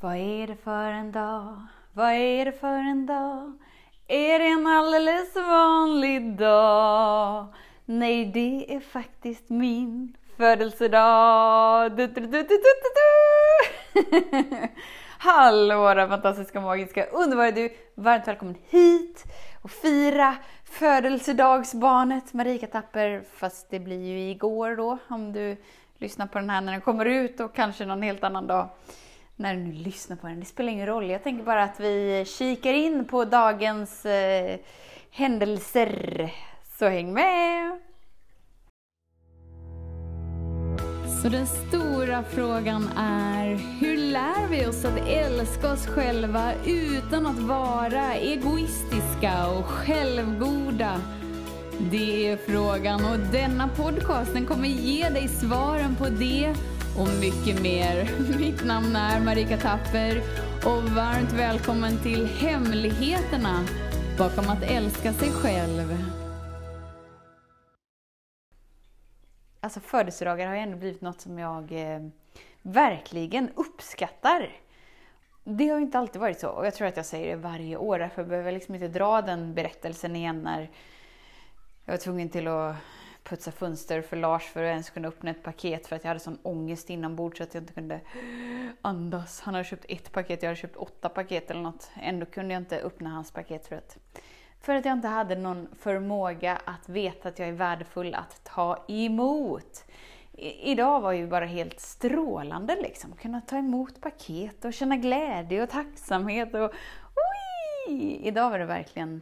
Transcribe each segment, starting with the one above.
Vad är det för en dag? Vad är det för en dag? Är det en alldeles vanlig dag? Nej, det är faktiskt min födelsedag. Du, du, du, du, du, du. Hallå där fantastiska, magiska, underbara du! Varmt välkommen hit och fira födelsedagsbarnet Marika Tapper. Fast det blir ju igår då om du lyssnar på den här när den kommer ut och kanske någon helt annan dag när du nu lyssnar på den. Det spelar ingen roll. Jag tänker bara att vi kikar in på dagens eh, händelser. Så häng med! Så den stora frågan är, hur lär vi oss att älska oss själva utan att vara egoistiska och självgoda? Det är frågan och denna podcast den kommer ge dig svaren på det och mycket mer. Mitt namn är Marika Tapper och varmt välkommen till Hemligheterna bakom att älska sig själv. Alltså födelsedagar har ju ändå blivit något som jag eh, verkligen uppskattar. Det har ju inte alltid varit så och jag tror att jag säger det varje år därför behöver jag liksom inte dra den berättelsen igen när jag var tvungen till att putsa fönster för Lars för att ens kunna öppna ett paket för att jag hade sån ångest inombords så att jag inte kunde andas. Han hade köpt ett paket, jag hade köpt åtta paket eller något. Ändå kunde jag inte öppna hans paket för att, för att jag inte hade någon förmåga att veta att jag är värdefull att ta emot. I, idag var ju bara helt strålande liksom. Kunna ta emot paket och känna glädje och tacksamhet och oj! Idag var det verkligen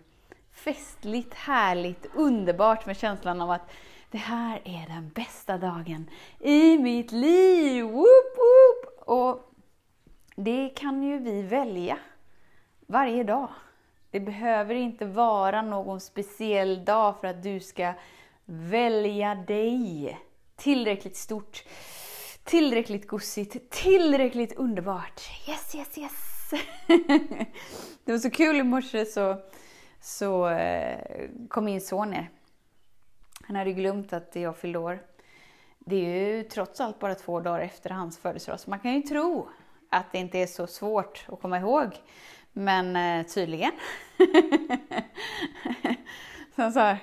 festligt, härligt, underbart med känslan av att det här är den bästa dagen i mitt liv! Woop, woop. Och det kan ju vi välja varje dag. Det behöver inte vara någon speciell dag för att du ska välja dig. Tillräckligt stort, tillräckligt gossigt, tillräckligt underbart. Yes, yes, yes! det var så kul i morse så, så eh, kom min son ner han hade ju glömt att jag fyllde år. Det är ju trots allt bara två dagar efter hans födelsedag, så man kan ju tro att det inte är så svårt att komma ihåg. Men eh, tydligen. så här,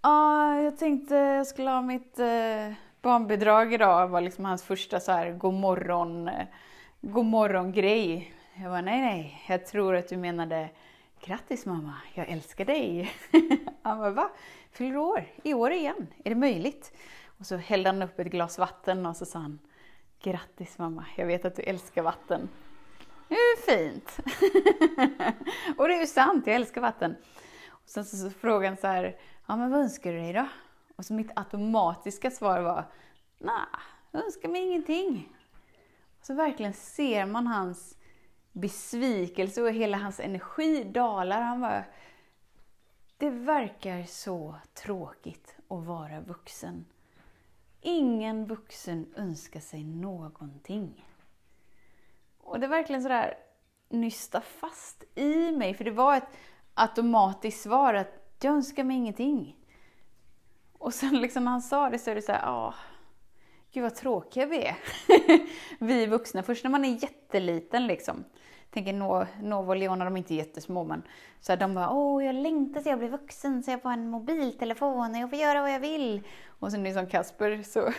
ah, jag tänkte jag skulle ha mitt eh, barnbidrag idag. Det var liksom hans första så här god morgon, eh, god morgon grej. Jag var nej, nej, jag tror att du menade Grattis mamma, jag älskar dig. Han bara, va? Fyller du år? I år igen? Är det möjligt? Och så hällde han upp ett glas vatten och så sa han, Grattis mamma, jag vet att du älskar vatten. Det är fint! och det är ju sant, jag älskar vatten. Och sen så, så frågade han så här, ja men vad önskar du dig då? Och så mitt automatiska svar var, nej, jag önskar mig ingenting. Och så verkligen ser man hans besvikelse och hela hans energi dalar. Han bara, det verkar så tråkigt att vara vuxen. Ingen vuxen önskar sig någonting. Och det är verkligen sådär nysta fast i mig, för det var ett automatiskt svar att jag önskar mig ingenting. Och sen liksom när han sa det så är det såhär, ja, gud vad tråkiga vi är. vi vuxna. Först när man är jätteliten liksom. Tänker Novo och Leona, de är inte jättesmå men så här, de bara åh jag längtar till jag blir vuxen så jag får en mobiltelefon och jag får göra vad jag vill. Och sen liksom Kasper så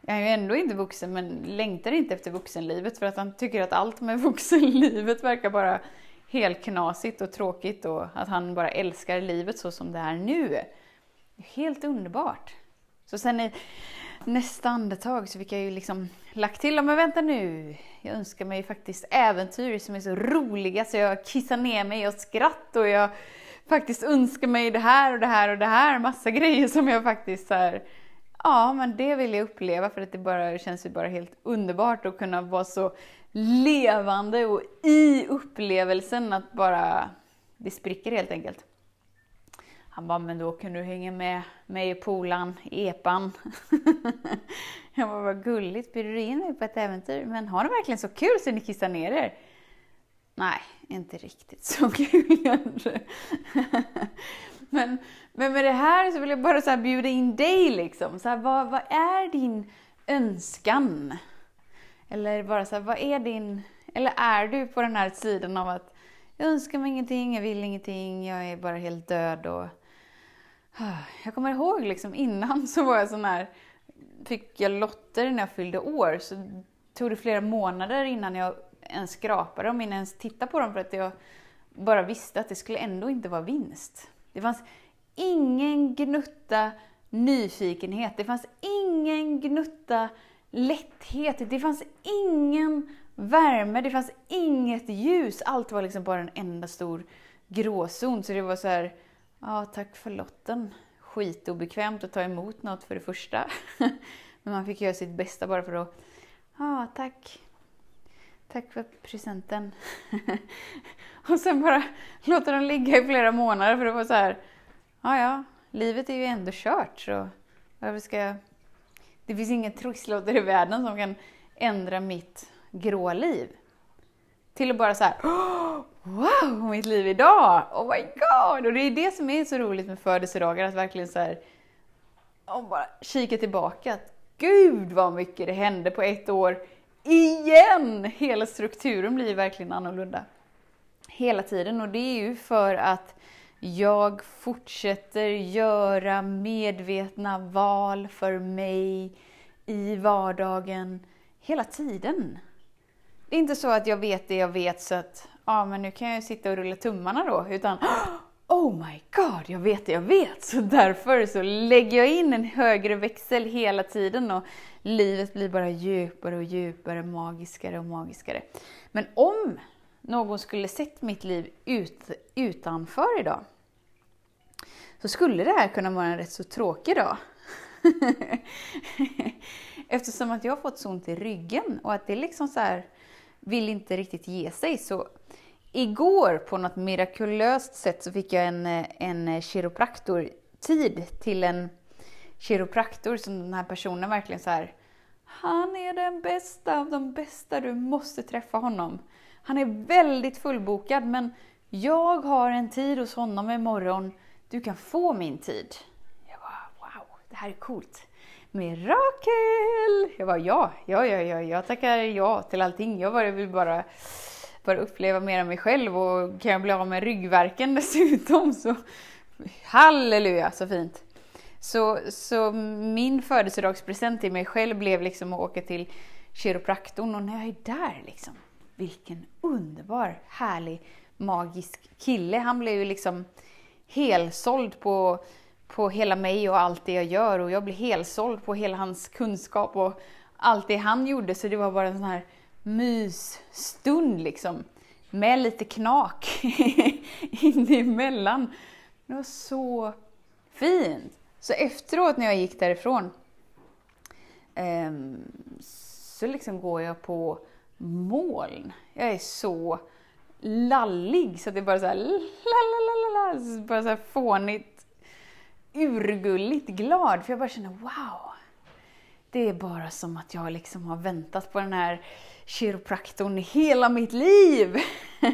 jag är ju ändå inte vuxen men längtar inte efter vuxenlivet för att han tycker att allt med vuxenlivet verkar bara helt knasigt och tråkigt och att han bara älskar livet så som det är nu. Helt underbart. Så sen i nästa andetag så fick jag ju liksom lagt till, men vänta nu, jag önskar mig faktiskt äventyr som är så roliga så jag kissar ner mig och skratt och jag faktiskt önskar mig det här och det här och det här, massa grejer som jag faktiskt så här, ja men det vill jag uppleva för att det bara känns ju bara helt underbart att kunna vara så levande och i upplevelsen att bara, det spricker helt enkelt. Han bara, men då kan du hänga med mig och polan, epan. jag bara, vad gulligt, bjuder du in mig på ett äventyr? Men har ni verkligen så kul så ni kissar ner er? Nej, inte riktigt så kul kanske. men, men med det här så vill jag bara så bjuda in dig liksom. Så här, vad, vad är din önskan? Eller bara så här, vad är din Eller är du på den här sidan av att jag önskar mig ingenting, jag vill ingenting, jag är bara helt död och... Jag kommer ihåg liksom innan så var jag sån här, fick jag lotter när jag fyllde år så tog det flera månader innan jag ens skrapade dem, innan jag ens tittade på dem för att jag bara visste att det skulle ändå inte vara vinst. Det fanns ingen gnutta nyfikenhet, det fanns ingen gnutta lätthet, det fanns ingen värme, det fanns inget ljus. Allt var liksom bara en enda stor gråzon. Så det var så här, ja tack för lotten. Skitobekvämt att ta emot något för det första. Men man fick göra sitt bästa bara för att, ja tack. Tack för presenten. och sen bara låta dem ligga i flera månader för det var så här, ja ja, livet är ju ändå kört så varför ska jag... Det finns inga trisslotter i världen som kan ändra mitt grå liv. Till att bara så här, wow, mitt liv idag! Oh my god! Och det är det som är så roligt med födelsedagar, att verkligen så här, och bara kika tillbaka. Att, Gud vad mycket det hände på ett år igen! Hela strukturen blir verkligen annorlunda. Hela tiden och det är ju för att jag fortsätter göra medvetna val för mig i vardagen hela tiden. Det är inte så att jag vet det jag vet så att, ja men nu kan jag sitta och rulla tummarna då, utan Oh my god, jag vet det jag vet! Så därför så lägger jag in en högre växel hela tiden och livet blir bara djupare och djupare, magiskare och magiskare. Men om någon skulle sett mitt liv ut, utanför idag, så skulle det här kunna vara en rätt så tråkig dag. Eftersom att jag har fått så ont i ryggen och att det liksom så här, vill inte riktigt ge sig. Så igår på något mirakulöst sätt så fick jag en, eh, en eh, kiropraktortid till en kiropraktor som den här personen verkligen så här, han är den bästa av de bästa, du måste träffa honom. Han är väldigt fullbokad men jag har en tid hos honom imorgon, du kan få min tid. Jag bara, wow, det här är coolt. Mirakel! Jag var ja, ja, ja, ja, jag tackar ja till allting. Jag vill bara, bara uppleva mer av mig själv och kan jag bli av med ryggverken dessutom så halleluja, så fint. Så, så min födelsedagspresent till mig själv blev liksom att åka till kiropraktorn och när jag är där liksom, vilken underbar, härlig, magisk kille. Han blev ju liksom helsåld på på hela mig och allt det jag gör och jag blev helsåld på hela hans kunskap och allt det han gjorde så det var bara en sån här mysstund liksom. Med lite knak in emellan. Det var så fint. Så efteråt när jag gick därifrån ehm, så liksom går jag på moln. Jag är så lallig så det är bara så här, la, la, la, la, bara så här fånigt urgulligt glad för jag bara känner wow. Det är bara som att jag liksom har väntat på den här kiropraktorn hela mitt liv.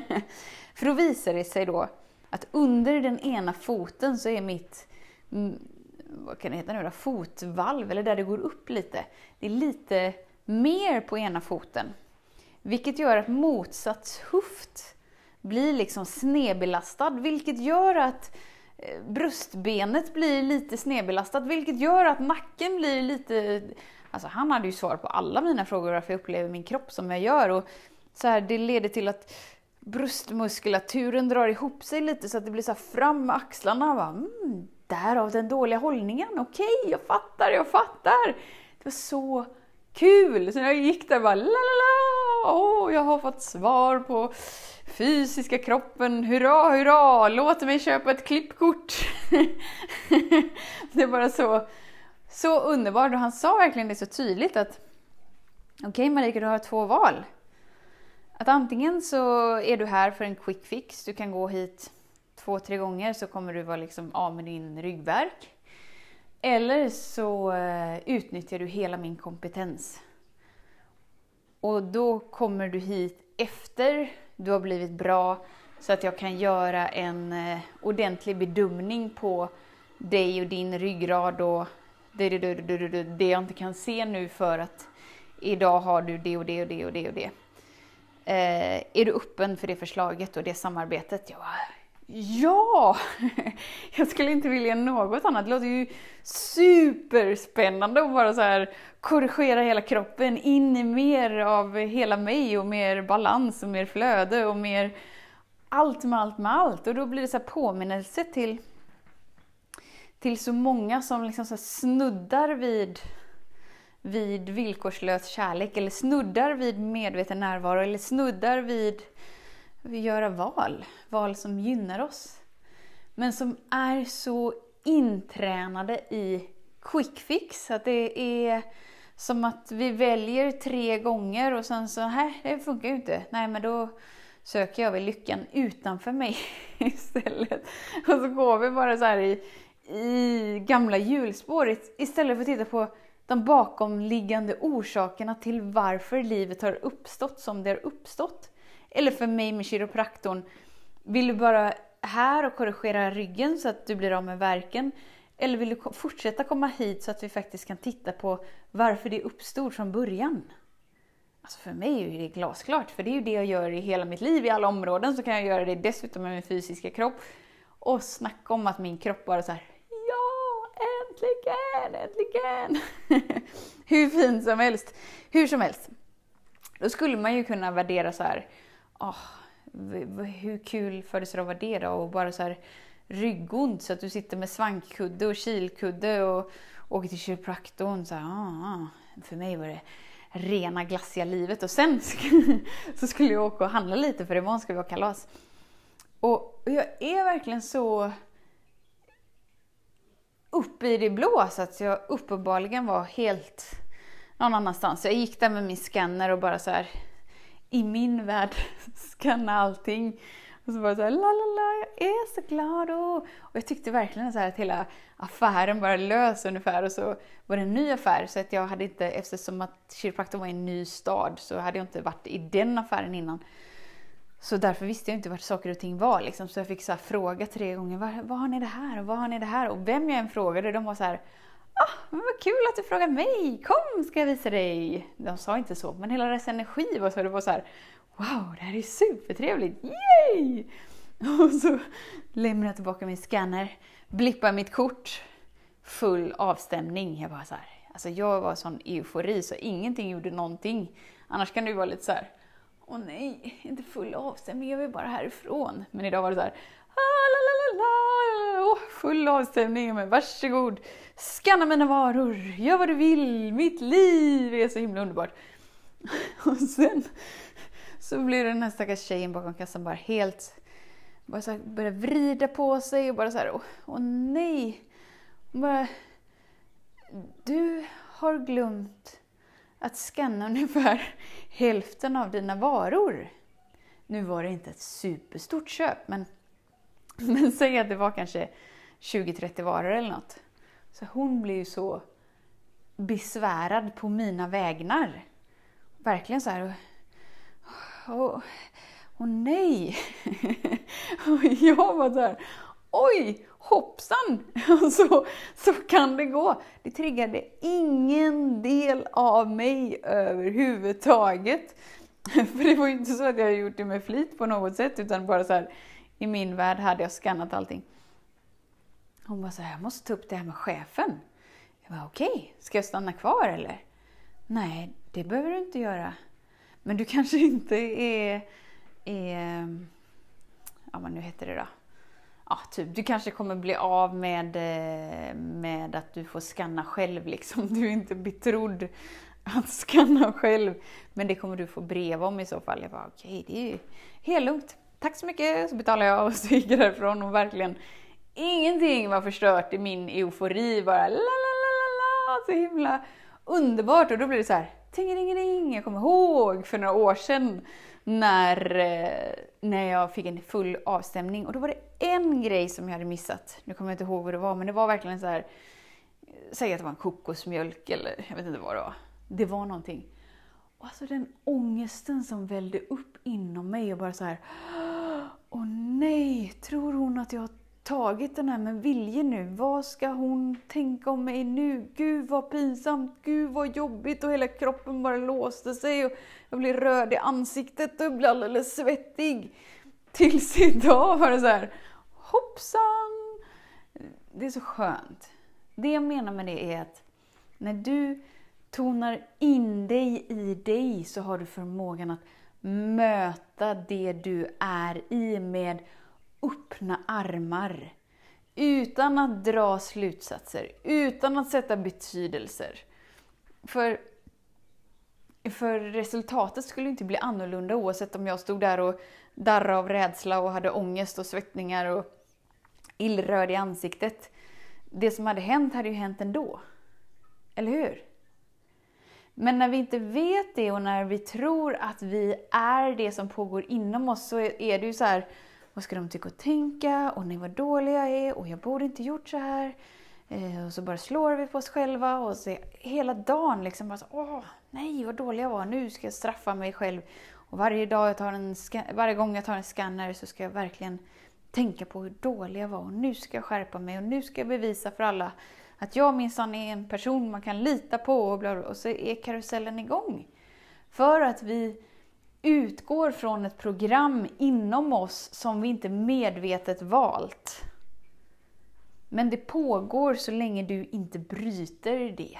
för då visar det sig då att under den ena foten så är mitt, mm, vad kan det heta nu då, fotvalv, eller där det går upp lite. Det är lite mer på ena foten. Vilket gör att motsatt höft blir liksom snedbelastad, vilket gör att Eh, bröstbenet blir lite snedbelastat vilket gör att nacken blir lite... Alltså han hade ju svar på alla mina frågor varför jag upplever min kropp som jag gör. Och så här, det leder till att bröstmuskulaturen drar ihop sig lite så att det blir så fram med axlarna. Bara, mm, därav den dåliga hållningen. Okej, okay, jag fattar, jag fattar. Det var så kul! Så när jag gick där bara la la la, åh, jag har fått svar på fysiska kroppen, hurra, hurra, låt mig köpa ett klippkort. det är bara så, så underbart och han sa verkligen det så tydligt att okej okay, Marika, du har två val. Att antingen så är du här för en quick fix, du kan gå hit två, tre gånger så kommer du vara liksom av med din ryggverk. Eller så eh, utnyttjar du hela min kompetens. Och då kommer du hit efter du har blivit bra så att jag kan göra en eh, ordentlig bedömning på dig och din ryggrad och det, det, det, det, jag inte kan se nu för att idag har du det och det och det och det och det. Eh, är du öppen för det förslaget och det samarbetet? Jag bara, ja! Jag skulle inte vilja något annat. Det låter ju superspännande att bara så här korrigera hela kroppen in i mer av hela mig och mer balans och mer flöde och mer allt med allt med allt. Och då blir det så påminnelse till, till så många som liksom så snuddar vid vid villkorslös kärlek eller snuddar vid medveten närvaro eller snuddar vid göra val, val som gynnar oss. Men som är så intränade i quick fix, att det är som att vi väljer tre gånger och sen så, här, det funkar ju inte. Nej men då söker jag väl lyckan utanför mig istället. Och så går vi bara så här i, i gamla hjulspår istället för att titta på de bakomliggande orsakerna till varför livet har uppstått som det har uppstått. Eller för mig med kiropraktorn, vill du bara här och korrigera ryggen så att du blir av med verken? Eller vill du fortsätta komma hit så att vi faktiskt kan titta på varför det uppstod från början? Alltså för mig är det glasklart, för det är ju det jag gör i hela mitt liv, i alla områden så kan jag göra det dessutom med min fysiska kropp. Och snacka om att min kropp bara så här, äntligen, äntligen! Hur fint som helst. Hur som helst. Då skulle man ju kunna värdera så här, oh, hur kul födelsedag var det då? Och bara så här ryggont så att du sitter med svankkudde och kilkudde och åker till kiropraktorn. Så här, oh, för mig var det rena glassiga livet och sen så skulle jag åka och handla lite för imorgon ska vi ha kalas. Och jag är verkligen så uppe i det blå så att jag uppenbarligen var helt någon annanstans. Jag gick där med min scanner och bara så här i min värld scanna allting. Och så bara så här, la la la, jag är så glad och... och jag tyckte verkligen så här att hela affären bara lös ungefär och så var det en ny affär så att jag hade inte, eftersom att kiropraktorn var i en ny stad så hade jag inte varit i den affären innan. Så därför visste jag inte vart saker och ting var. Liksom. Så jag fick så fråga tre gånger, vad har ni det här och vad har ni det här? Och vem jag än frågade, de var så här, ah, men vad kul att du frågar mig, kom ska jag visa dig. De sa inte så, men hela deras energi var så, det var så här, wow, det här är supertrevligt, yay! Och så lämnar jag tillbaka min scanner, blippar mitt kort, full avstämning. Jag var så här, alltså jag var sån eufori så ingenting gjorde någonting. Annars kan det ju vara lite så här, åh nej, inte full avstämning, jag vill bara härifrån. Men idag var det så här, ah, oh, full avstämning, men varsågod, skanna mina varor, gör vad du vill, mitt liv är så himla underbart. Och sen så blir den här stackars tjejen bakom kassan bara helt, bara så här, börjar vrida på sig och bara så här, åh, åh nej. Bara, du har glömt att scanna ungefär hälften av dina varor. Nu var det inte ett superstort köp, men, men säg att det var kanske 20-30 varor eller något. Så hon blev ju så besvärad på mina vägnar. Verkligen så här. Åh, åh nej! och jag var så här. Oj, hoppsan! så, så kan det gå. Det triggade ingen del av mig överhuvudtaget. För det var ju inte så att jag gjort det med flit på något sätt, utan bara så här, i min värld hade jag skannat allting. Hon bara så här, jag måste ta upp det här med chefen. Jag bara, okej, okay, ska jag stanna kvar eller? Nej, det behöver du inte göra. Men du kanske inte är, är ehm, ja vad nu heter det då? ja, typ, du kanske kommer bli av med, eh, med att du får skanna själv liksom. Du är inte betrodd att skanna själv. Men det kommer du få brev om i så fall. Jag bara, okej, okay, det är ju helt lugnt. Tack så mycket, så betalar jag och så gick jag därifrån och verkligen ingenting var förstört i min eufori. Bara la la la la la, så himla underbart. Och då blev det så här, tingelingeling. Jag kommer ihåg för några år sedan när, eh, när jag fick en full avstämning. Och då var det en grej som jag hade missat. Nu kommer jag inte ihåg vad det var, men det var verkligen så här. Eh, säg att det var en kokosmjölk eller jag vet inte vad det var. Det var någonting. Och alltså den ångesten som vällde upp inom mig och bara så här. Åh nej, tror hon att jag har tagit den här med vilje nu. Vad ska hon tänka om mig nu? Gud vad pinsamt, gud vad jobbigt och hela kroppen bara låste sig och jag blev röd i ansiktet och blev alldeles svettig. Tills idag var det så här, hoppsan! Det är så skönt. Det jag menar med det är att när du tonar in dig i dig så har du förmågan att möta det du är i med öppna armar. Utan att dra slutsatser, utan att sätta betydelser. För, för resultatet skulle inte bli annorlunda oavsett om jag stod där och darrade av rädsla och hade ångest och svettningar och illröd i ansiktet. Det som hade hänt hade ju hänt ändå. Eller hur? Men när vi inte vet det och när vi tror att vi är det som pågår inom oss så är det ju så här, vad ska de tycka och tänka? Och nej vad dålig jag är och jag borde inte gjort så här. Eh, och så bara slår vi på oss själva och så hela dagen liksom bara så, åh nej vad dålig jag var, nu ska jag straffa mig själv. Och varje, dag jag tar en varje gång jag tar en scanner så ska jag verkligen tänka på hur dålig jag var och nu ska jag skärpa mig och nu ska jag bevisa för alla att jag minsann är en person man kan lita på och, bla, och så är karusellen igång. För att vi utgår från ett program inom oss som vi inte medvetet valt. Men det pågår så länge du inte bryter det.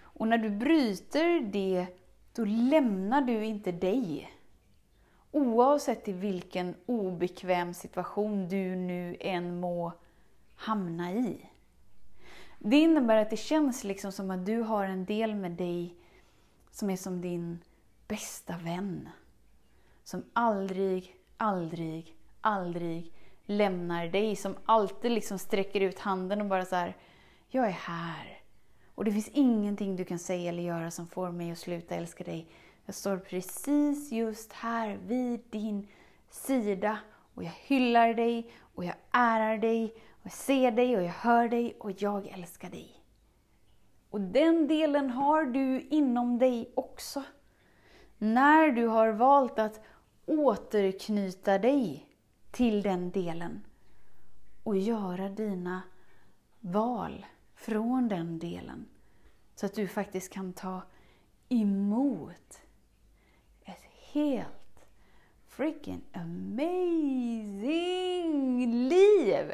Och när du bryter det, då lämnar du inte dig. Oavsett i vilken obekväm situation du nu än må hamna i. Det innebär att det känns liksom som att du har en del med dig som är som din bästa vän. Som aldrig, aldrig, aldrig lämnar dig. Som alltid liksom sträcker ut handen och bara så här, jag är här. Och det finns ingenting du kan säga eller göra som får mig att sluta älska dig. Jag står precis just här vid din sida och jag hyllar dig och jag ärar dig jag ser dig och jag hör dig och jag älskar dig. Och den delen har du inom dig också. När du har valt att återknyta dig till den delen och göra dina val från den delen. Så att du faktiskt kan ta emot ett helt freaking amazing liv!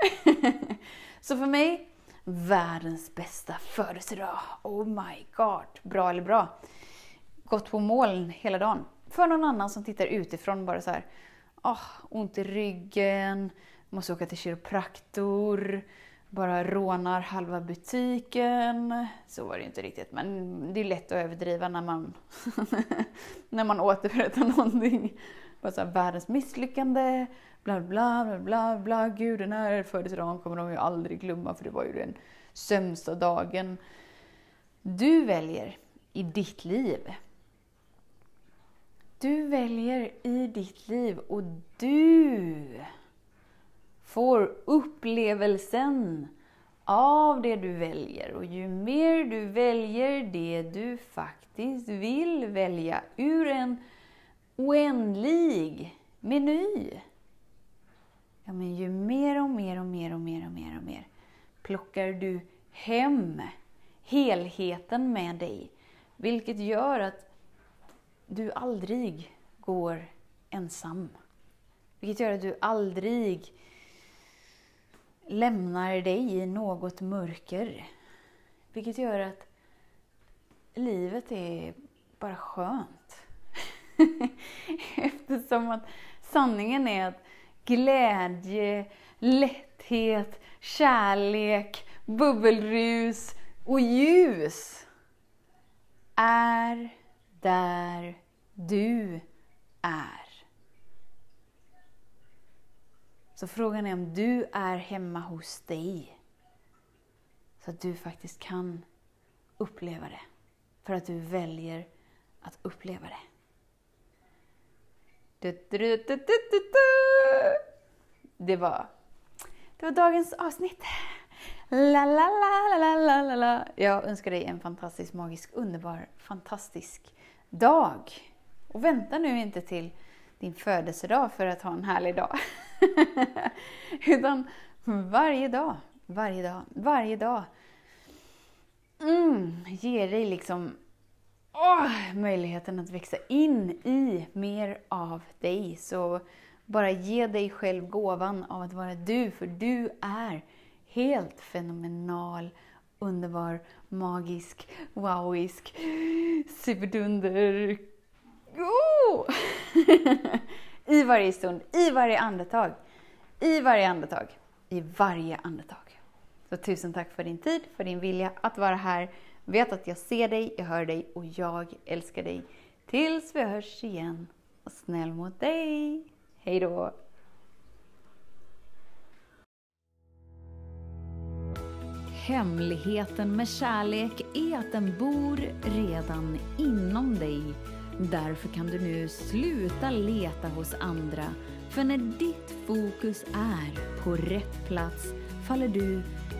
Så för mig, världens bästa födelsedag. Oh my god, bra eller bra? Gått på moln hela dagen. För någon annan som tittar utifrån bara så här, oh, ont i ryggen, måste åka till kiropraktor, bara rånar halva butiken. Så var det inte riktigt, men det är lätt att överdriva när man, när man återberättar någonting. Bara så här, världens misslyckande, bla bla bla bla bla. Gud, den här födelsedagen kommer de ju aldrig glömma för det var ju den sämsta dagen. Du väljer i ditt liv. Du väljer i ditt liv och du får upplevelsen av det du väljer. Och ju mer du väljer det du faktiskt vill välja ur en oändlig meny. Ja, men ju mer och mer och mer och mer och mer och mer plockar du hem helheten med dig. Vilket gör att du aldrig går ensam. Vilket gör att du aldrig lämnar dig i något mörker. Vilket gör att livet är bara skönt. Eftersom att sanningen är att glädje, lätthet, kärlek, bubbelrus och ljus är där du är. Så frågan är om du är hemma hos dig. Så att du faktiskt kan uppleva det. För att du väljer att uppleva det. Det var, det var dagens avsnitt. La, la, la, la, la, la, la. Jag önskar dig en fantastisk, magisk, underbar, fantastisk dag. Och vänta nu inte till din födelsedag för att ha en härlig dag. Utan varje dag, varje dag, varje dag. Mm, ger dig liksom åh, möjligheten att växa in i mer av dig. Så bara ge dig själv gåvan av att vara du, för du är helt fenomenal, underbar, magisk, wowisk, superdunder. Oh! I varje stund, i varje andetag, i varje andetag, i varje andetag. Så tusen tack för din tid, för din vilja att vara här. Vet att jag ser dig, jag hör dig och jag älskar dig. Tills vi hörs igen. Och snäll mot dig. Hej då! Hemligheten med kärlek är att den bor redan inom dig. Därför kan du nu sluta leta hos andra. För när ditt fokus är på rätt plats faller du